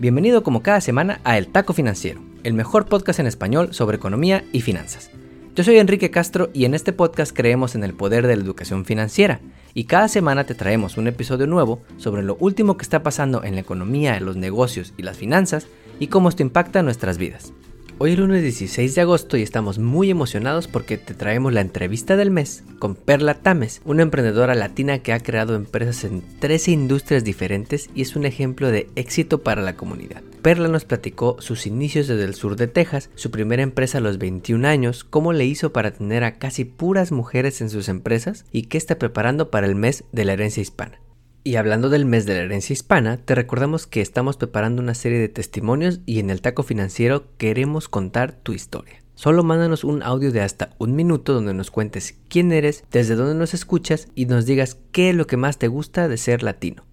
Bienvenido como cada semana a El Taco Financiero, el mejor podcast en español sobre economía y finanzas. Yo soy Enrique Castro y en este podcast creemos en el poder de la educación financiera y cada semana te traemos un episodio nuevo sobre lo último que está pasando en la economía, los negocios y las finanzas y cómo esto impacta nuestras vidas. Hoy es lunes 16 de agosto y estamos muy emocionados porque te traemos la entrevista del mes con Perla Tames, una emprendedora latina que ha creado empresas en 13 industrias diferentes y es un ejemplo de éxito para la comunidad. Perla nos platicó sus inicios desde el sur de Texas, su primera empresa a los 21 años, cómo le hizo para tener a casi puras mujeres en sus empresas y qué está preparando para el mes de la herencia hispana. Y hablando del mes de la herencia hispana, te recordamos que estamos preparando una serie de testimonios y en el taco financiero queremos contar tu historia. Solo mándanos un audio de hasta un minuto donde nos cuentes quién eres, desde dónde nos escuchas y nos digas qué es lo que más te gusta de ser latino.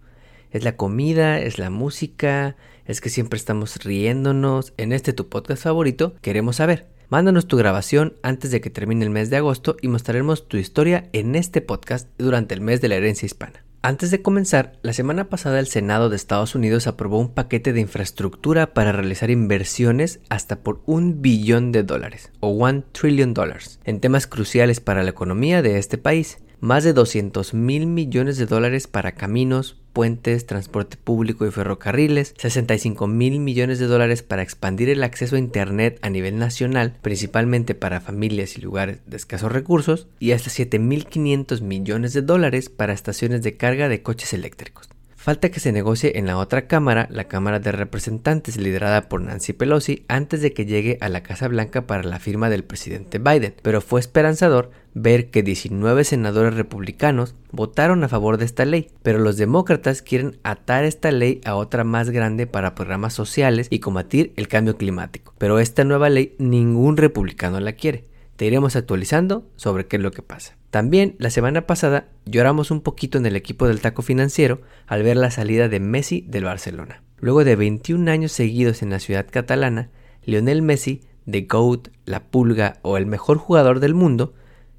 ¿Es la comida? ¿Es la música? ¿Es que siempre estamos riéndonos? En este tu podcast favorito queremos saber. Mándanos tu grabación antes de que termine el mes de agosto y mostraremos tu historia en este podcast durante el mes de la herencia hispana. Antes de comenzar, la semana pasada el Senado de Estados Unidos aprobó un paquete de infraestructura para realizar inversiones hasta por un billón de dólares, o one trillion dollars, en temas cruciales para la economía de este país más de 200 mil millones de dólares para caminos, puentes, transporte público y ferrocarriles, 65 mil millones de dólares para expandir el acceso a Internet a nivel nacional, principalmente para familias y lugares de escasos recursos, y hasta 7.500 millones de dólares para estaciones de carga de coches eléctricos. Falta que se negocie en la otra Cámara, la Cámara de Representantes liderada por Nancy Pelosi, antes de que llegue a la Casa Blanca para la firma del presidente Biden, pero fue esperanzador ver que 19 senadores republicanos votaron a favor de esta ley, pero los demócratas quieren atar esta ley a otra más grande para programas sociales y combatir el cambio climático. Pero esta nueva ley ningún republicano la quiere. Te iremos actualizando sobre qué es lo que pasa. También la semana pasada lloramos un poquito en el equipo del taco financiero al ver la salida de Messi del Barcelona. Luego de 21 años seguidos en la ciudad catalana, Lionel Messi, The GOAT, la pulga o el mejor jugador del mundo,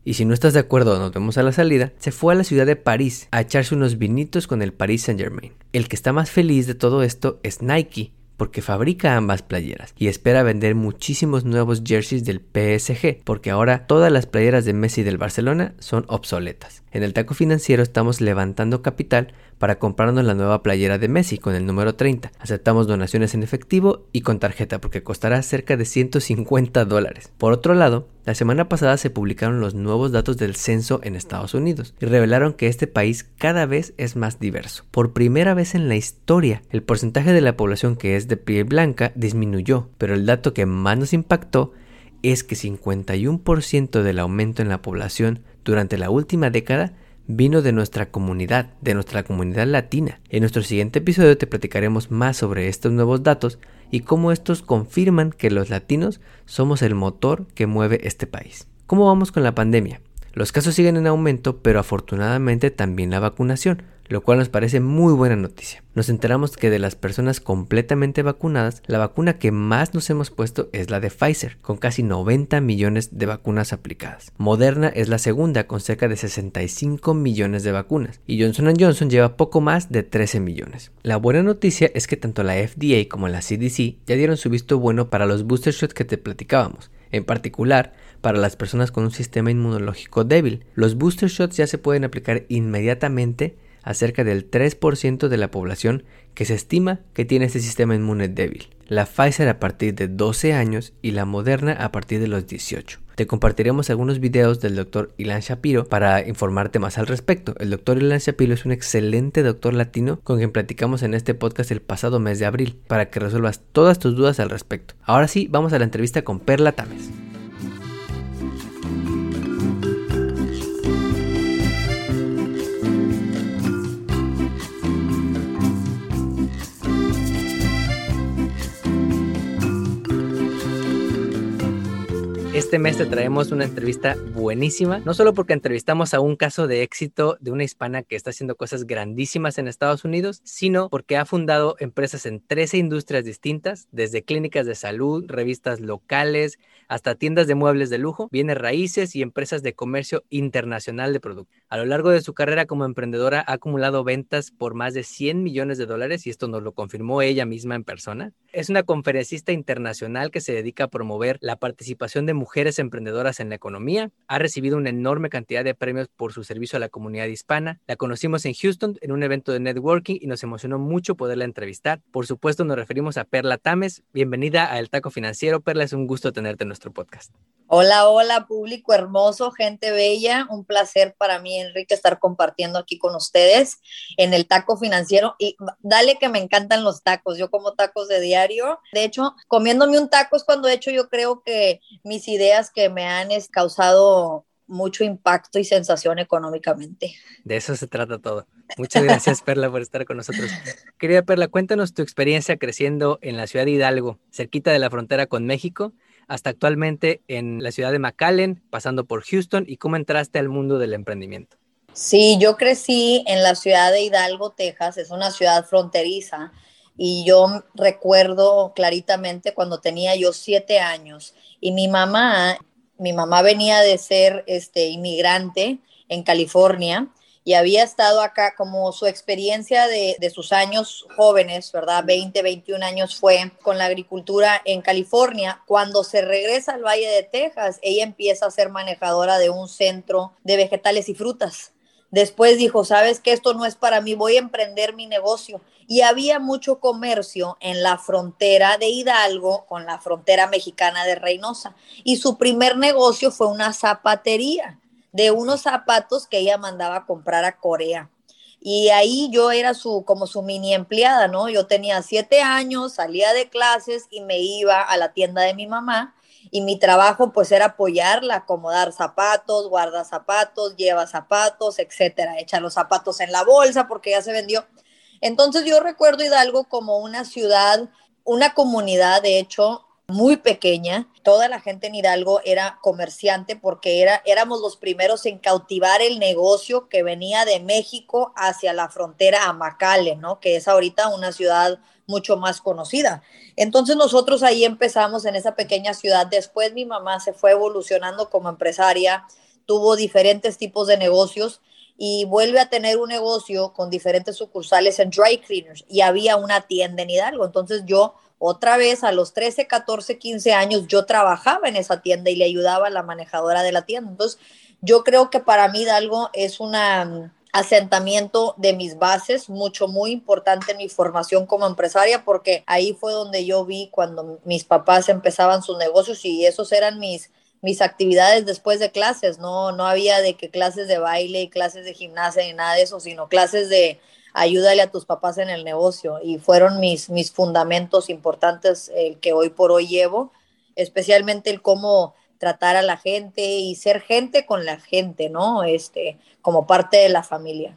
y si no estás de acuerdo nos vemos a la salida, se fue a la ciudad de París a echarse unos vinitos con el Paris Saint Germain. El que está más feliz de todo esto es Nike, porque fabrica ambas playeras y espera vender muchísimos nuevos jerseys del PSG, porque ahora todas las playeras de Messi del Barcelona son obsoletas. En el taco financiero estamos levantando capital para comprarnos la nueva playera de Messi con el número 30. Aceptamos donaciones en efectivo y con tarjeta porque costará cerca de 150 dólares. Por otro lado, la semana pasada se publicaron los nuevos datos del censo en Estados Unidos y revelaron que este país cada vez es más diverso. Por primera vez en la historia, el porcentaje de la población que es de piel blanca disminuyó, pero el dato que más nos impactó es que 51% del aumento en la población durante la última década vino de nuestra comunidad, de nuestra comunidad latina. En nuestro siguiente episodio te platicaremos más sobre estos nuevos datos y cómo estos confirman que los latinos somos el motor que mueve este país. ¿Cómo vamos con la pandemia? Los casos siguen en aumento, pero afortunadamente también la vacunación lo cual nos parece muy buena noticia. Nos enteramos que de las personas completamente vacunadas, la vacuna que más nos hemos puesto es la de Pfizer, con casi 90 millones de vacunas aplicadas. Moderna es la segunda, con cerca de 65 millones de vacunas, y Johnson Johnson lleva poco más de 13 millones. La buena noticia es que tanto la FDA como la CDC ya dieron su visto bueno para los booster shots que te platicábamos. En particular, para las personas con un sistema inmunológico débil. Los booster shots ya se pueden aplicar inmediatamente a cerca del 3% de la población que se estima que tiene este sistema inmune débil. La Pfizer a partir de 12 años y la Moderna a partir de los 18. Te compartiremos algunos videos del doctor Ilan Shapiro para informarte más al respecto. El doctor Ilan Shapiro es un excelente doctor latino con quien platicamos en este podcast el pasado mes de abril para que resuelvas todas tus dudas al respecto. Ahora sí, vamos a la entrevista con Perla Tames. Este mes te traemos una entrevista buenísima, no solo porque entrevistamos a un caso de éxito de una hispana que está haciendo cosas grandísimas en Estados Unidos, sino porque ha fundado empresas en 13 industrias distintas, desde clínicas de salud, revistas locales, hasta tiendas de muebles de lujo, bienes raíces y empresas de comercio internacional de productos. A lo largo de su carrera como emprendedora ha acumulado ventas por más de 100 millones de dólares y esto nos lo confirmó ella misma en persona. Es una conferencista internacional que se dedica a promover la participación de mujeres emprendedoras en la economía. Ha recibido una enorme cantidad de premios por su servicio a la comunidad hispana. La conocimos en Houston en un evento de networking y nos emocionó mucho poderla entrevistar. Por supuesto, nos referimos a Perla Tames. Bienvenida a El Taco Financiero. Perla, es un gusto tenerte en nuestro podcast. Hola, hola, público hermoso, gente bella. Un placer para mí, Enrique, estar compartiendo aquí con ustedes en el taco financiero. Y dale que me encantan los tacos. Yo como tacos de diario. De hecho, comiéndome un taco es cuando he hecho yo creo que mis ideas que me han causado mucho impacto y sensación económicamente. De eso se trata todo. Muchas gracias, Perla, por estar con nosotros. Querida Perla, cuéntanos tu experiencia creciendo en la ciudad de Hidalgo, cerquita de la frontera con México hasta actualmente en la ciudad de McAllen, pasando por Houston y cómo entraste al mundo del emprendimiento. Sí, yo crecí en la ciudad de Hidalgo, Texas, es una ciudad fronteriza y yo recuerdo claritamente cuando tenía yo siete años y mi mamá, mi mamá venía de ser este, inmigrante en California y había estado acá como su experiencia de, sus años jóvenes, ¿verdad? 20, 21 años fue con la agricultura en California. Cuando se regresa al Valle de Texas, ella empieza a ser manejadora de un centro de vegetales y frutas. Después dijo, sabes que esto no es para mí, voy a emprender mi negocio. Y había mucho comercio en la frontera de Hidalgo con la frontera mexicana de Reynosa. Y su primer negocio fue una zapatería de unos zapatos que ella mandaba a comprar a Corea. Y ahí yo era su, como su mini empleada, ¿no? Yo tenía siete años, salía de clases y me iba a la tienda de mi mamá y mi trabajo pues era apoyarla, acomodar zapatos, guarda zapatos, lleva zapatos, etcétera, echar los zapatos en la bolsa porque ya se vendió. Entonces yo recuerdo Hidalgo como una ciudad, una comunidad, de hecho, muy pequeña. Toda la gente en Hidalgo era comerciante porque era, éramos los primeros en cautivar el negocio que venía de México hacia la frontera a Macale, ¿no? Que es ahorita una ciudad mucho más conocida. Entonces nosotros ahí empezamos en esa pequeña ciudad. Después mi mamá se fue evolucionando como empresaria, tuvo diferentes tipos de negocios y vuelve a tener un negocio con diferentes sucursales en dry cleaners y había una tienda en Hidalgo. Entonces yo otra vez a los 13, 14, 15 años yo trabajaba en esa tienda y le ayudaba a la manejadora de la tienda. Entonces, yo creo que para mí Hidalgo es un asentamiento de mis bases, mucho, muy importante en mi formación como empresaria, porque ahí fue donde yo vi cuando mis papás empezaban sus negocios y esos eran mis, mis actividades después de clases, no, no había de que clases de baile y clases de gimnasia ni nada de eso, sino clases de ayúdale a tus papás en el negocio y fueron mis, mis fundamentos importantes el que hoy por hoy llevo, especialmente el cómo tratar a la gente y ser gente con la gente, ¿no? Este, como parte de la familia.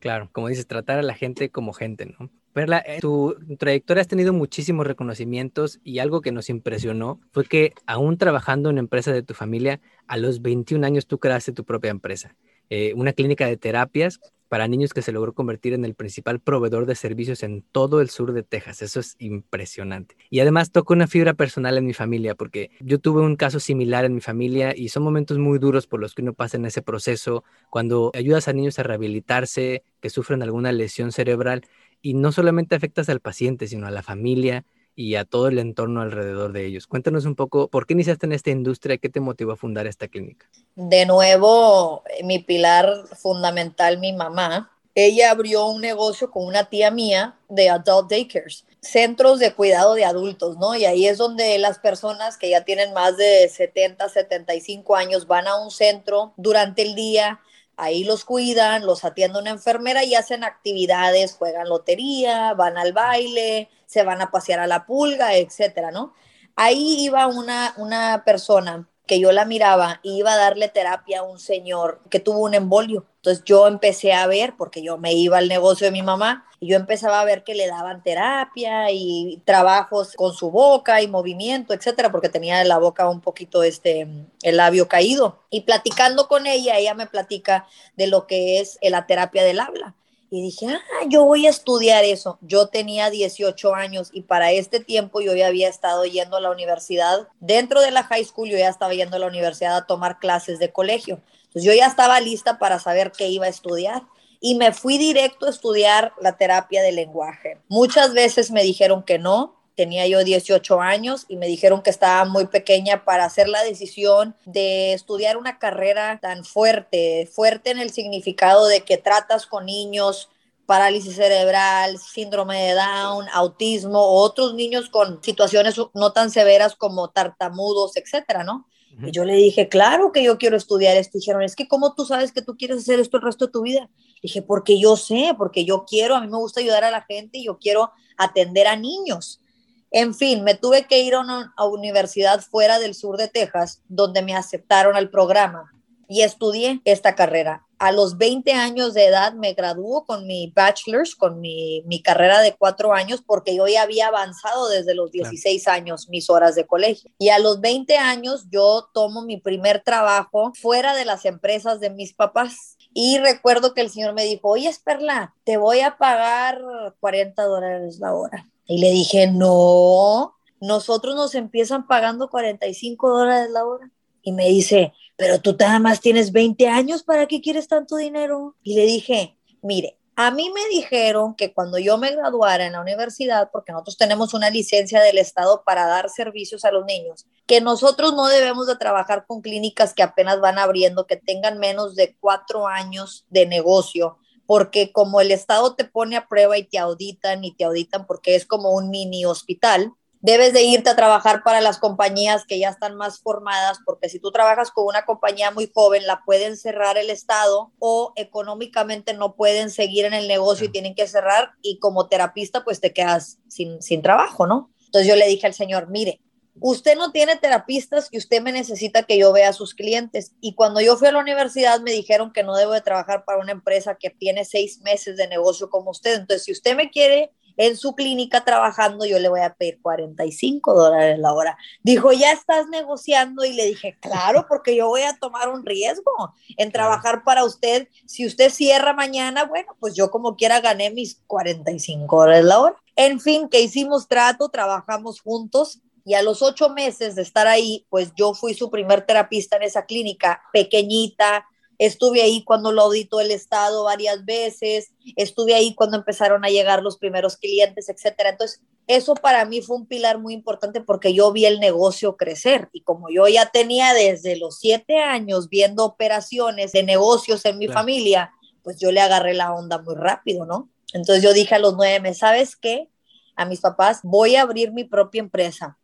Claro, como dices, tratar a la gente como gente, ¿no? Perla, eh, tu trayectoria has tenido muchísimos reconocimientos y algo que nos impresionó fue que aún trabajando en empresa de tu familia, a los 21 años tú creaste tu propia empresa. Eh, una clínica de terapias para niños que se logró convertir en el principal proveedor de servicios en todo el sur de Texas. Eso es impresionante. Y además tocó una fibra personal en mi familia, porque yo tuve un caso similar en mi familia y son momentos muy duros por los que uno pasa en ese proceso, cuando ayudas a niños a rehabilitarse, que sufren alguna lesión cerebral, y no solamente afectas al paciente, sino a la familia y a todo el entorno alrededor de ellos. Cuéntanos un poco, ¿por qué iniciaste en esta industria? ¿Qué te motivó a fundar esta clínica? De nuevo, mi pilar fundamental, mi mamá, ella abrió un negocio con una tía mía de adult daycares, centros de cuidado de adultos, ¿no? Y ahí es donde las personas que ya tienen más de 70, 75 años van a un centro durante el día, ahí los cuidan, los atiende una enfermera y hacen actividades, juegan lotería, van al baile, se van a pasear a la pulga, etcétera, ¿no? Ahí iba una, una persona que yo la miraba y iba a darle terapia a un señor que tuvo un embolio. Entonces yo empecé a ver, porque yo me iba al negocio de mi mamá, y yo empezaba a ver que le daban terapia y trabajos con su boca y movimiento, etcétera, porque tenía la boca un poquito este, el labio caído. Y platicando con ella, ella me platica de lo que es la terapia del habla. Y dije, ah, yo voy a estudiar eso. Yo tenía 18 años y para este tiempo yo ya había estado yendo a la universidad. Dentro de la high school yo ya estaba yendo a la universidad a tomar clases de colegio. Entonces yo ya estaba lista para saber qué iba a estudiar y me fui directo a estudiar la terapia del lenguaje. Muchas veces me dijeron que no, tenía yo 18 años y me dijeron que estaba muy pequeña para hacer la decisión de estudiar una carrera tan fuerte, fuerte en el significado de que tratas con niños parálisis cerebral, síndrome de Down, autismo o otros niños con situaciones no tan severas como tartamudos, etcétera, ¿no? Y yo le dije, claro que yo quiero estudiar esto. dijeron, es que ¿cómo tú sabes que tú quieres hacer esto el resto de tu vida? dije, porque yo sé, porque yo quiero, a mí me gusta ayudar a la gente y yo quiero atender a niños. En fin, me tuve que ir a una universidad fuera del sur de Texas, donde me aceptaron al programa y estudié esta carrera. A los 20 años de edad me graduó con mi bachelor's, con mi, carrera de cuatro años, porque yo ya había avanzado desde los 16 años mis horas de colegio. Y a los 20 años yo tomo mi primer trabajo fuera de las empresas de mis papás. Y recuerdo que el señor me dijo, oye, Perla, te voy a pagar 40 dólares la hora. Y le dije, no, nosotros nos empiezan pagando 45 dólares la hora. Y me dice, pero tú nada más tienes 20 años, ¿para qué quieres tanto dinero? Y le dije, mire, a mí me dijeron que cuando yo me graduara en la universidad, porque nosotros tenemos una licencia del Estado para dar servicios a los niños, que nosotros no debemos de trabajar con clínicas que apenas van abriendo, que tengan menos de cuatro años de negocio, porque como el Estado te pone a prueba y te auditan y te auditan porque es como un mini hospital, debes de irte a trabajar para las compañías que ya están más formadas, porque si tú trabajas con una compañía muy joven, la pueden cerrar el Estado o económicamente no pueden seguir en el negocio y tienen que cerrar y como terapista pues te quedas sin, sin trabajo, ¿no? Entonces yo le dije al señor, mire, usted no tiene terapistas y usted me necesita que yo vea a sus clientes. Y cuando yo fui a la universidad me dijeron que no debo de trabajar para una empresa que tiene seis meses de negocio como usted. Entonces, si usted me quiere en su clínica trabajando, yo le voy a pedir 45 dólares la hora. Dijo, ya estás negociando y le dije, claro, porque yo voy a tomar un riesgo en trabajar para usted. Si usted cierra mañana, bueno, pues yo como quiera gané mis 45 dólares la hora. En fin, que hicimos trato, trabajamos juntos y a los ocho meses de estar ahí, pues yo fui su primer terapista en esa clínica, pequeñita. Estuve ahí cuando lo auditó el Estado varias veces, estuve ahí cuando empezaron a llegar los primeros clientes, etcétera. Entonces, eso para mí fue un pilar muy importante porque yo vi el negocio crecer y como yo ya tenía desde los siete años viendo operaciones de negocios en mi familia, pues yo le agarré la onda muy rápido, ¿no? Entonces yo dije a los nueve meses, ¿sabes qué? A mis papás, voy a abrir mi propia empresa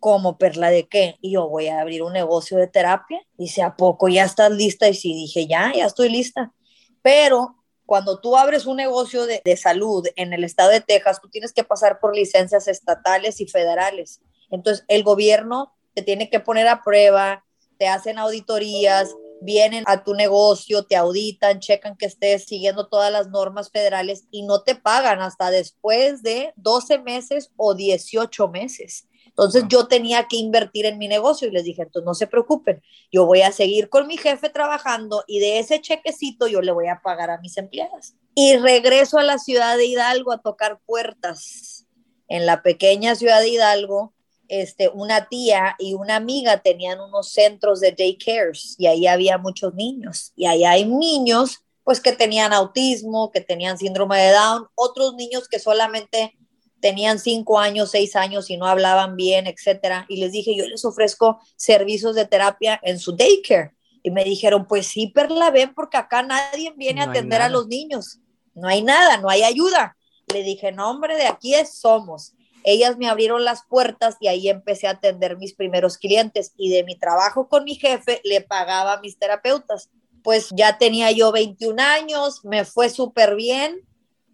como perla de qué? Y yo voy a abrir un negocio de terapia. Dice, ¿a poco ya estás lista? Y sí, dije, ya, ya estoy lista. Pero cuando tú abres un negocio de, de, salud en el estado de Texas, tú tienes que pasar por licencias estatales y federales. Entonces, el gobierno te tiene que poner a prueba, te hacen auditorías, vienen a tu negocio, te auditan, checan que estés siguiendo todas las normas federales y no te pagan hasta después de 12 meses o 18 meses. Entonces yo tenía que invertir en mi negocio y les dije, entonces no se preocupen, yo voy a seguir con mi jefe trabajando y de ese chequecito yo le voy a pagar a mis empleadas. Y regreso a la ciudad de Hidalgo a tocar puertas. En la pequeña ciudad de Hidalgo, este, una tía y una amiga tenían unos centros de daycares y ahí había muchos niños. Y ahí hay niños pues que tenían autismo, que tenían síndrome de Down, otros niños que solamente tenían cinco años, seis años y no hablaban bien, etcétera. Y les dije, yo les ofrezco servicios de terapia en su daycare. Y me dijeron, pues sí, Perla, ven, porque acá nadie viene a atender a los niños. No hay nada, no hay ayuda. Le dije, no, hombre, de aquí es, somos. Ellas me abrieron las puertas y ahí empecé a atender mis primeros clientes. Y de mi trabajo con mi jefe, le pagaba a mis terapeutas. Pues ya tenía yo 21 años, me fue súper bien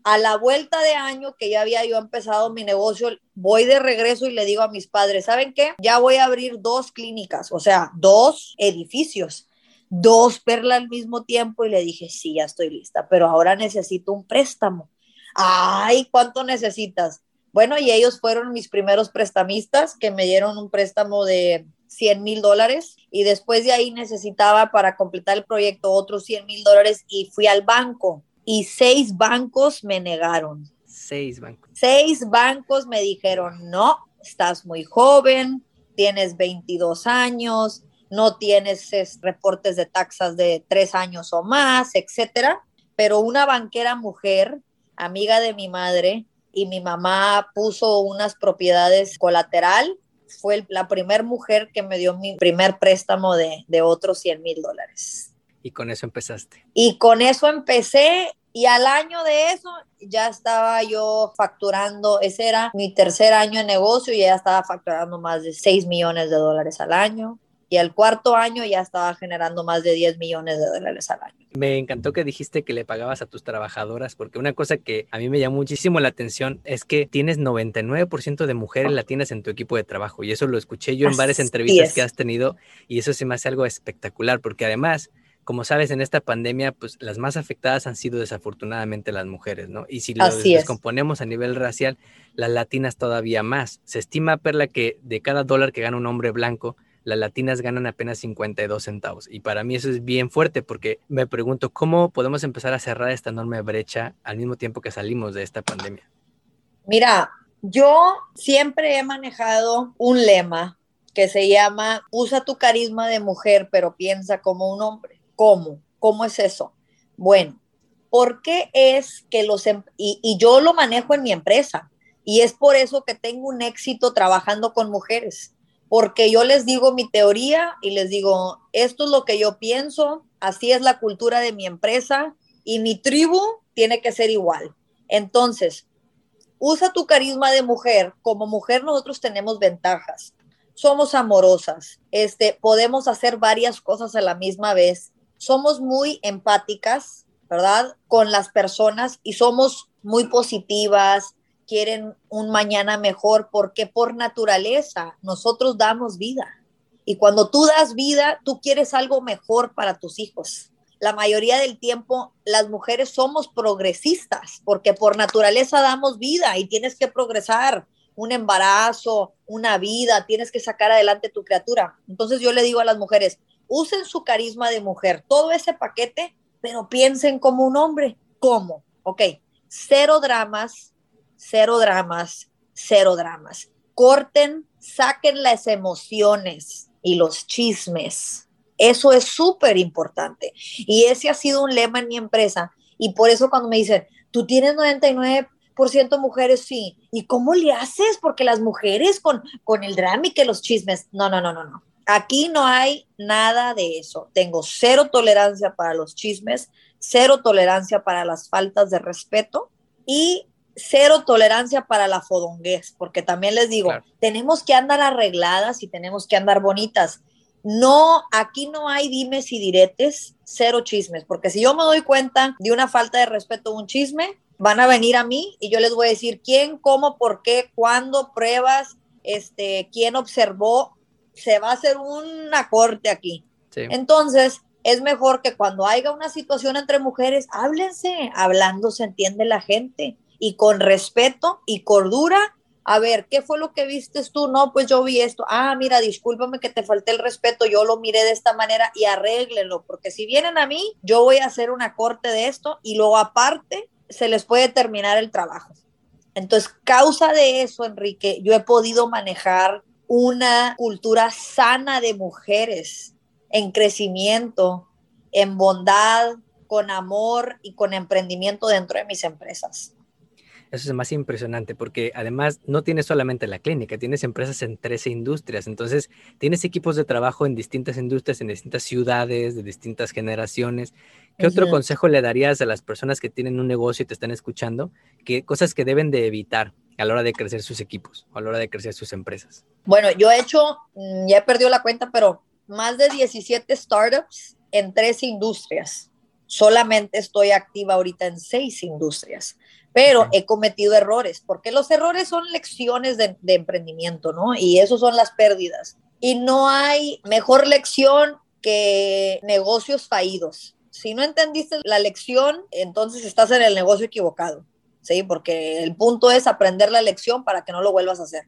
A la vuelta de año que ya había yo empezado mi negocio, voy de regreso y le digo a mis padres, ¿saben qué? Ya voy a abrir dos clínicas, o sea, dos edificios, dos perlas al mismo tiempo y le dije, sí, ya estoy lista, pero ahora necesito un préstamo. Ay, ¿cuánto necesitas? Bueno, y ellos fueron mis primeros prestamistas que me dieron un préstamo de 100 mil dólares y después de ahí necesitaba para completar el proyecto otros 100 mil dólares y fui al banco y seis bancos me negaron. Seis bancos. Seis bancos me dijeron, no, estás muy joven, tienes 22 años, no tienes reportes de taxas de tres años o más, etcétera. Pero una banquera mujer, amiga de mi madre, y mi mamá puso unas propiedades colateral fue la primera mujer que me dio mi primer préstamo de, de otros 100 mil dólares. Y con eso empezaste. Y con eso empecé y al año de eso ya estaba yo facturando, ese era mi tercer año de negocio y ya estaba facturando más de 6 millones de dólares al año y al cuarto año ya estaba generando más de 10 millones de dólares al año. Me encantó que dijiste que le pagabas a tus trabajadoras, porque una cosa que a mí me llamó muchísimo la atención es que tienes 99% de mujeres latinas en tu equipo de trabajo y eso lo escuché yo en varias entrevistas que has tenido y eso se me hace algo espectacular, porque además como sabes, en esta pandemia, pues las más afectadas han sido desafortunadamente las mujeres, ¿no? Y si lo descomponemos a nivel racial, las latinas todavía más. Se estima, Perla, que de cada dólar que gana un hombre blanco, las latinas ganan apenas 52 centavos. Y para mí eso es bien fuerte porque me pregunto cómo podemos empezar a cerrar esta enorme brecha al mismo tiempo que salimos de esta pandemia. Mira, yo siempre he manejado un lema que se llama usa tu carisma de mujer, pero piensa como un hombre. ¿Cómo? ¿Cómo es eso? Bueno, ¿por qué es que los... Em-, y, yo lo manejo en mi empresa y es por eso que tengo un éxito trabajando con mujeres porque yo les digo mi teoría y les digo, esto es lo que yo pienso, así es la cultura de mi empresa y mi tribu tiene que ser igual. Entonces, usa tu carisma de mujer. Como mujer nosotros tenemos ventajas. Somos amorosas, este, podemos hacer varias cosas a la misma vez. Somos muy empáticas, ¿verdad? Con las personas y somos muy positivas, quieren un mañana mejor porque por naturaleza nosotros damos vida. Y cuando tú das vida, tú quieres algo mejor para tus hijos. La mayoría del tiempo las mujeres somos progresistas porque por naturaleza damos vida y tienes que progresar un embarazo, una vida, tienes que sacar adelante tu criatura. Entonces yo le digo a las mujeres, usen su carisma de mujer, todo ese paquete, pero piensen como un hombre. ¿Cómo? Ok, cero dramas, cero dramas, cero dramas. Corten, saquen las emociones y los chismes. Eso es súper importante. Y ese ha sido un lema en mi empresa. Y por eso cuando me dicen, tú tienes 99% mujeres, sí. ¿Y cómo le haces? Porque las mujeres con, con el drama y que los chismes. No, no, no, no, no. Aquí no hay nada de eso. Tengo cero tolerancia para los chismes, cero tolerancia para las faltas de respeto y cero tolerancia para la fodonguez, porque también les digo, tenemos que andar arregladas y tenemos que andar bonitas. No, aquí no hay dimes y diretes, cero chismes, porque si yo me doy cuenta de una falta de respeto, un chisme, van a venir a mí y yo les voy a decir quién, cómo, por qué, cuándo, pruebas, este, quién observó, se va a hacer una corte aquí. Entonces, es mejor que cuando haya una situación entre mujeres, háblense, hablando se entiende la gente y con respeto y cordura. A ver, ¿qué fue lo que vistes tú? No, pues yo vi esto. Ah, mira, discúlpame que te falté el respeto, yo lo miré de esta manera y arréglenlo, porque si vienen a mí, yo voy a hacer una corte de esto y luego aparte se les puede terminar el trabajo. Entonces, causa de eso, Enrique, yo he podido manejar una cultura sana de mujeres en crecimiento, en bondad, con amor y con emprendimiento dentro de mis empresas. Eso es más impresionante porque además no tienes solamente la clínica, tienes empresas en 13 industrias, entonces tienes equipos de trabajo en distintas industrias, en distintas ciudades, de distintas generaciones. ¿Qué otro consejo le darías a las personas que tienen un negocio y te están escuchando? ¿Qué cosas que deben de evitar a la hora de crecer sus equipos o a la hora de crecer sus empresas? Bueno, yo he hecho, mm, ya he perdido la cuenta, pero más de 17 startups en tres industrias Solamente estoy activa ahorita en seis industrias, pero he cometido errores, porque los errores son lecciones de, de emprendimiento, ¿no? Y eso son las pérdidas. Y no hay mejor lección que negocios fallidos. Si no entendiste la lección, entonces estás en el negocio equivocado, ¿sí? Porque el punto es aprender la lección para que no lo vuelvas a hacer.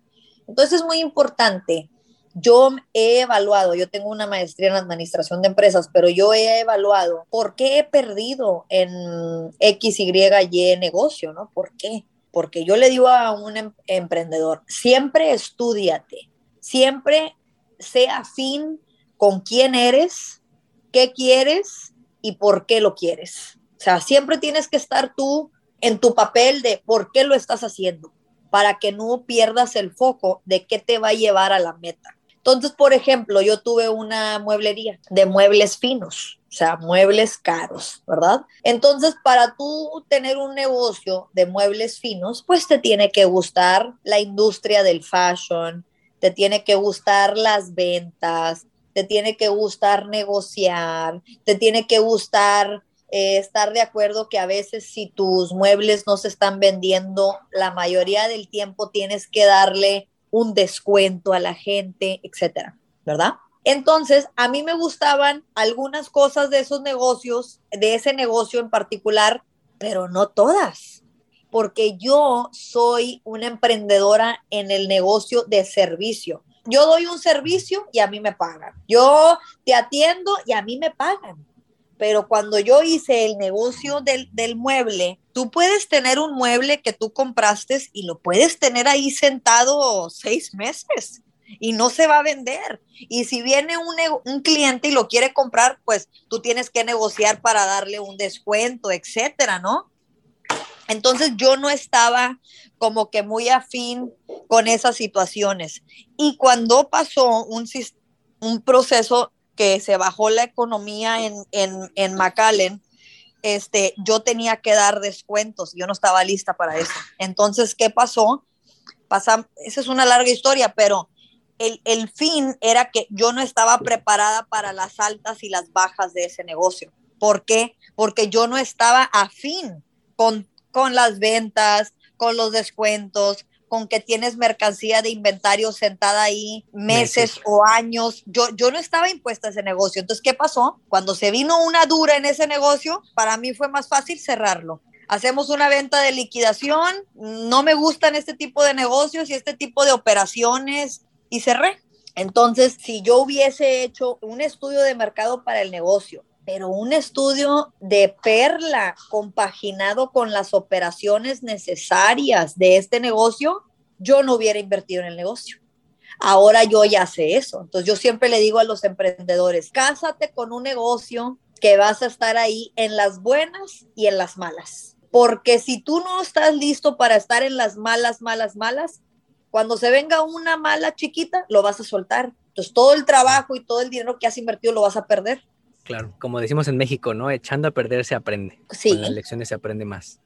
Entonces es muy importante. Yo he evaluado, yo tengo una maestría en administración de empresas, pero yo he evaluado por qué he perdido en X, Y, Y negocio, ¿no? ¿Por qué? Porque yo le digo a un em emprendedor, siempre estudiate, siempre sea afín con quién eres, qué quieres y por qué lo quieres. O sea, siempre tienes que estar tú en tu papel de por qué lo estás haciendo, para que no pierdas el foco de qué te va a llevar a la meta. Entonces, por ejemplo, yo tuve una mueblería de muebles finos, o sea, muebles caros, ¿verdad? Entonces, para tú tener un negocio de muebles finos, pues te tiene que gustar la industria del fashion, te tiene que gustar las ventas, te tiene que gustar negociar, te tiene que gustar eh, estar de acuerdo que a veces si tus muebles no se están vendiendo, la mayoría del tiempo tienes que darle un descuento a la gente, etcétera, ¿verdad? Entonces, a mí me gustaban algunas cosas de esos negocios, de ese negocio en particular, pero no todas, porque yo soy una emprendedora en el negocio de servicio yo doy un servicio y a mí me pagan. Yo te atiendo y a mí me pagan. Pero cuando yo hice el negocio del, del, mueble, tú puedes tener un mueble que tú compraste y lo puedes tener ahí sentado seis meses y no se va a vender. Y si viene un, un cliente y lo quiere comprar, pues tú tienes que negociar para darle un descuento, etcétera, ¿no? Entonces yo no estaba como que muy afín con esas situaciones. Y cuando pasó un, un proceso que se bajó la economía en, en, en McAllen, este, yo tenía que dar descuentos. Yo no estaba lista para eso. Entonces, ¿qué pasó? Pasa, esa es una larga historia, pero el, el fin era que yo no estaba preparada para las altas y las bajas de ese negocio. ¿Por qué? Porque yo no estaba afín con con las ventas, con los descuentos, con que tienes mercancía de inventario sentada ahí meses, o años. Yo, yo no estaba impuesta a ese negocio. Entonces, ¿qué pasó? Cuando se vino una dura en ese negocio, para mí fue más fácil cerrarlo. Hacemos una venta de liquidación, no me gustan este tipo de negocios y este tipo de operaciones y cerré. Entonces, si yo hubiese hecho un estudio de mercado para el negocio, pero un estudio de perla compaginado con las operaciones necesarias de este negocio, yo no hubiera invertido en el negocio. Ahora yo ya sé eso. Entonces yo siempre le digo a los emprendedores, cásate con un negocio que vas a estar ahí en las buenas y en las malas. Porque si tú no estás listo para estar en las malas, malas, malas, cuando se venga una mala chiquita, lo vas a soltar. Entonces todo el trabajo y todo el dinero que has invertido lo vas a perder. Claro, como decimos en México, ¿no? Echando a perder se aprende. Sí. Con las lecciones se aprende más.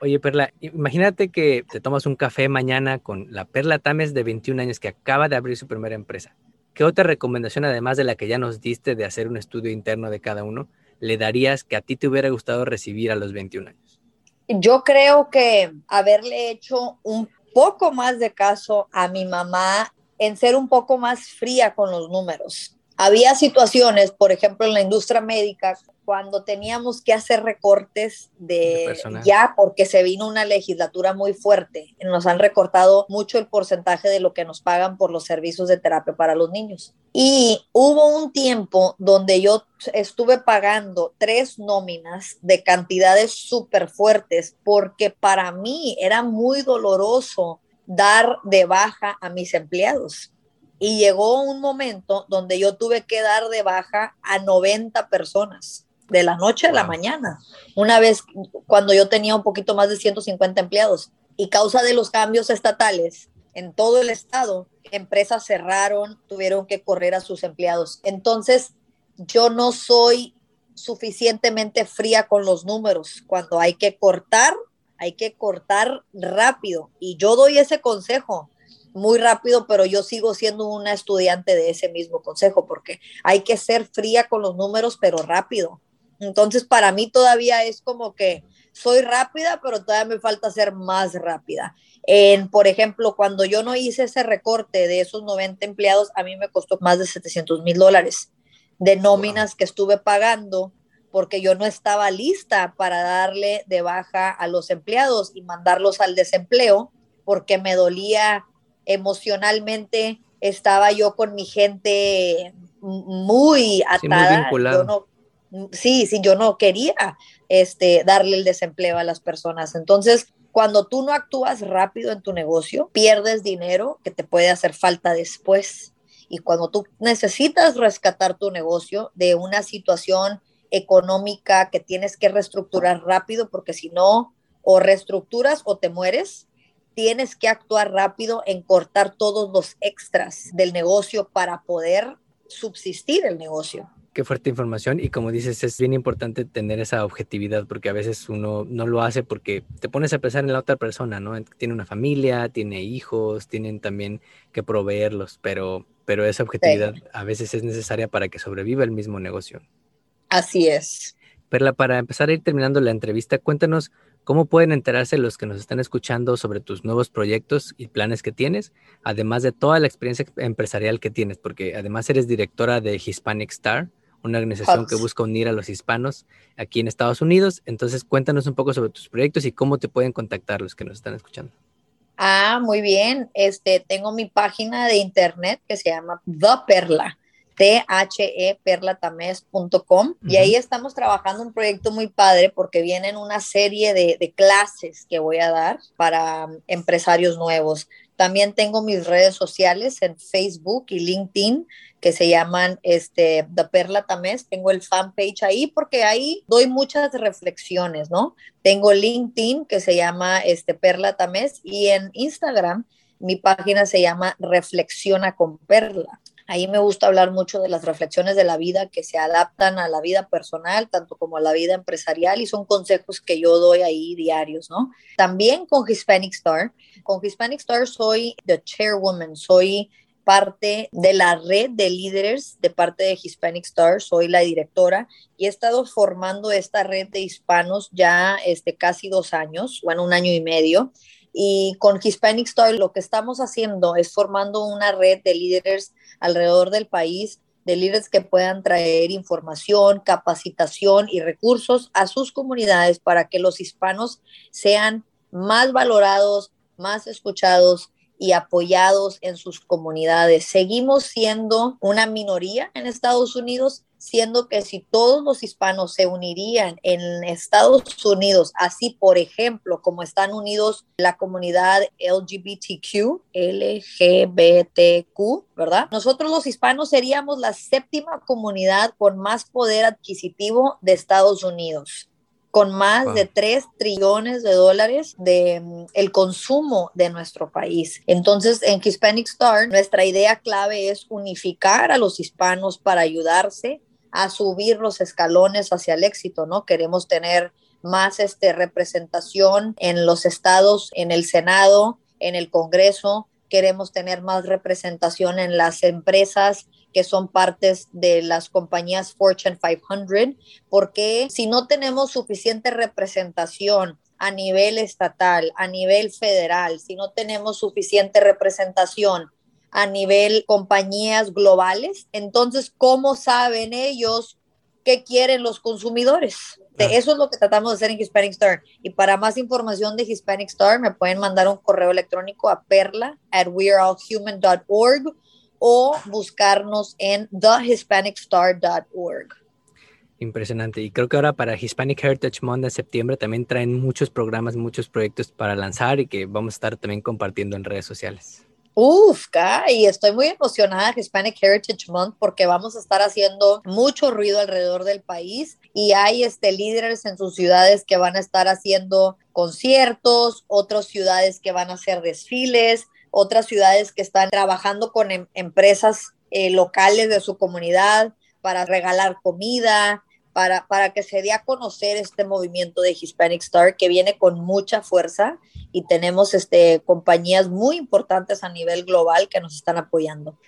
Oye, Perla, imagínate que te tomas un café mañana con la Perla Tames de 21 años que acaba de abrir su primera empresa. ¿Qué otra recomendación, además de la que ya nos diste de hacer un estudio interno de cada uno, le darías que a ti te hubiera gustado recibir a los 21 años? Yo creo que haberle hecho un poco más de caso a mi mamá en ser un poco más fría con los números había situaciones, por ejemplo, en la industria médica, cuando teníamos que hacer recortes de, ya porque se vino una legislatura muy fuerte, nos han recortado mucho el porcentaje de lo que nos pagan por los servicios de terapia para los niños. Y hubo un tiempo donde yo estuve pagando tres nóminas de cantidades súper fuertes porque para mí era muy doloroso dar de baja a mis empleados y llegó un momento donde yo tuve que dar de baja a 90 personas de la noche a la mañana, una vez cuando yo tenía un poquito más de 150 empleados. Y causa de los cambios estatales en todo el estado, empresas cerraron, tuvieron que correr a sus empleados. Entonces, yo no soy suficientemente fría con los números. Cuando hay que cortar, hay que cortar rápido. Y yo doy ese consejo muy rápido, pero yo sigo siendo una estudiante de ese mismo consejo porque hay que ser fría con los números, pero rápido. Entonces, para mí todavía es como que soy rápida, pero todavía me falta ser más rápida. En, por ejemplo, cuando yo no hice ese recorte de esos 90 empleados, a mí me costó más de 700 mil dólares de nóminas que estuve pagando porque yo no estaba lista para darle de baja a los empleados y mandarlos al desempleo porque me dolía emocionalmente, estaba yo con mi gente muy atada. Sí, sí, yo no quería este, darle el desempleo a las personas. Entonces, cuando tú no actúas rápido en tu negocio, pierdes dinero que te puede hacer falta después. Y cuando tú necesitas rescatar tu negocio de una situación económica que tienes que reestructurar rápido, porque si no, o reestructuras o te mueres, tienes que actuar rápido en cortar todos los extras del negocio para poder subsistir el negocio. Qué fuerte información y como dices, es bien importante tener esa objetividad porque a veces uno no lo hace porque te pones a pensar en la otra persona, ¿no? Tiene una familia, tiene hijos, tienen también que proveerlos, pero, pero esa objetividad a veces es necesaria para que sobreviva el mismo negocio. Así es. Perla, para empezar a ir terminando la entrevista, cuéntanos cómo pueden enterarse los que nos están escuchando sobre tus nuevos proyectos y planes que tienes, además de toda la experiencia empresarial que tienes, porque además eres directora de Hispanic Star, una organización que busca unir a los hispanos aquí en Estados Unidos. Entonces, cuéntanos un poco sobre tus proyectos y cómo te pueden contactar los que nos están escuchando. Ah, muy bien. Este, tengo mi página de internet que se llama The Perla theperlatames.com y ahí estamos trabajando un proyecto muy padre porque vienen una serie de, de, clases que voy a dar para um, empresarios nuevos. También tengo mis redes sociales en Facebook y LinkedIn que se llaman este, The Perla Tamés. Tengo el fanpage ahí porque ahí doy muchas reflexiones, ¿no? Tengo LinkedIn que se llama este, Perla Tamés y en Instagram mi página se llama Reflexiona con Perla. Ahí me gusta hablar mucho de las reflexiones de la vida que se adaptan a la vida personal, tanto como a la vida empresarial, y son consejos que yo doy ahí diarios, ¿no? También con Hispanic Star. Con Hispanic Star soy the chairwoman, soy parte de la red de líderes de parte de Hispanic Star, soy la directora y he estado formando esta red de hispanos ya este, casi dos años, bueno, un año y medio. Y con Hispanic Star lo que estamos haciendo es formando una red de líderes alrededor del país, de líderes que puedan traer información, capacitación y recursos a sus comunidades para que los hispanos sean más valorados, más escuchados y apoyados en sus comunidades. Seguimos siendo una minoría en Estados Unidos, siendo que si todos los hispanos se unirían en Estados Unidos, así por ejemplo como están unidos la comunidad LGBTQ, LGBTQ, ¿verdad? Nosotros los hispanos seríamos la séptima comunidad con más poder adquisitivo de Estados Unidos con más de 3 trillones de dólares de mm, el consumo de nuestro país. Entonces, en Hispanic Star, nuestra idea clave es unificar a los hispanos para ayudarse a subir los escalones hacia el éxito, ¿no? Queremos tener más este, representación en los estados, en el Senado, en el Congreso, queremos tener más representación en las empresas que son partes de las compañías Fortune 500, porque si no tenemos suficiente representación a nivel estatal, a nivel federal, si no tenemos suficiente representación a nivel compañías globales, entonces, ¿cómo saben ellos qué quieren los consumidores? Eso es lo que tratamos de hacer en Hispanic Star. Y para más información de Hispanic Star, me pueden mandar un correo electrónico a perla at weareallhuman.org o buscarnos en thehispanicstar.org. Impresionante. Y creo que ahora para Hispanic Heritage Month de septiembre también traen muchos programas, muchos proyectos para lanzar y que vamos a estar también compartiendo en redes sociales. Uf, y estoy muy emocionada Hispanic Heritage Month porque vamos a estar haciendo mucho ruido alrededor del país y hay este líderes en sus ciudades que van a estar haciendo conciertos, otras ciudades que van a hacer desfiles, otras ciudades que están trabajando con em, empresas eh, locales de su comunidad para regalar comida, para, para que se dé a conocer este movimiento de Hispanic Star que viene con mucha fuerza y tenemos este, compañías muy importantes a nivel global que nos están apoyando.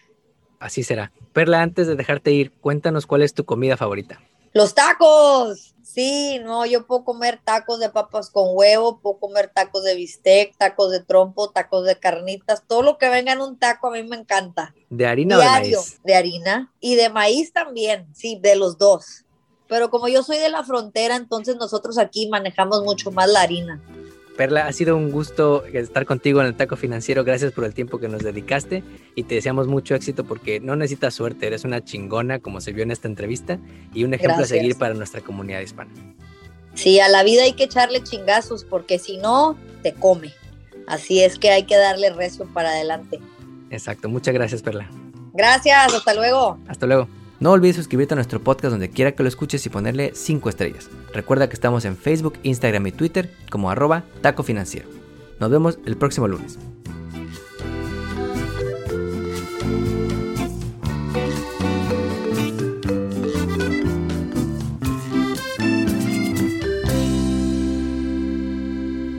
Así será. Perla, antes de dejarte ir, cuéntanos cuál es tu comida favorita. Los tacos. Sí, no, yo puedo comer tacos de papas con huevo, puedo comer tacos de bistec, tacos de trompo, tacos de carnitas, todo lo que venga en un taco a mí me encanta. ¿De harina o de maíz? De harina y de maíz también, sí, de los dos. Pero como yo soy de la frontera, entonces nosotros aquí manejamos mucho más la harina. Perla, ha sido un gusto estar contigo en el Taco Financiero. Gracias por el tiempo que nos dedicaste y te deseamos mucho éxito porque no necesitas suerte, eres una chingona como se vio en esta entrevista y un ejemplo a seguir para nuestra comunidad hispana. Sí, a la vida hay que echarle chingazos porque si no, te come. Así es que hay que darle recio para adelante. Exacto, muchas gracias Perla. Gracias, hasta luego. Hasta luego. No olvides suscribirte a nuestro podcast donde quiera que lo escuches y ponerle 5 estrellas. Recuerda que estamos en Facebook, Instagram y Twitter como arroba taco financiero. Nos vemos el próximo lunes.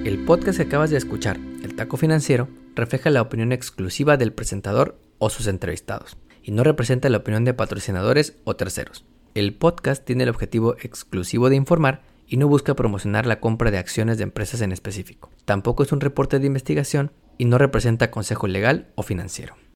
El podcast que acabas de escuchar, El Taco Financiero, refleja la opinión exclusiva del presentador o sus entrevistados y no representa la opinión de patrocinadores o terceros. El podcast tiene el objetivo exclusivo de informar y no busca promocionar la compra de acciones de empresas en específico. Tampoco es un reporte de investigación y no representa consejo legal o financiero.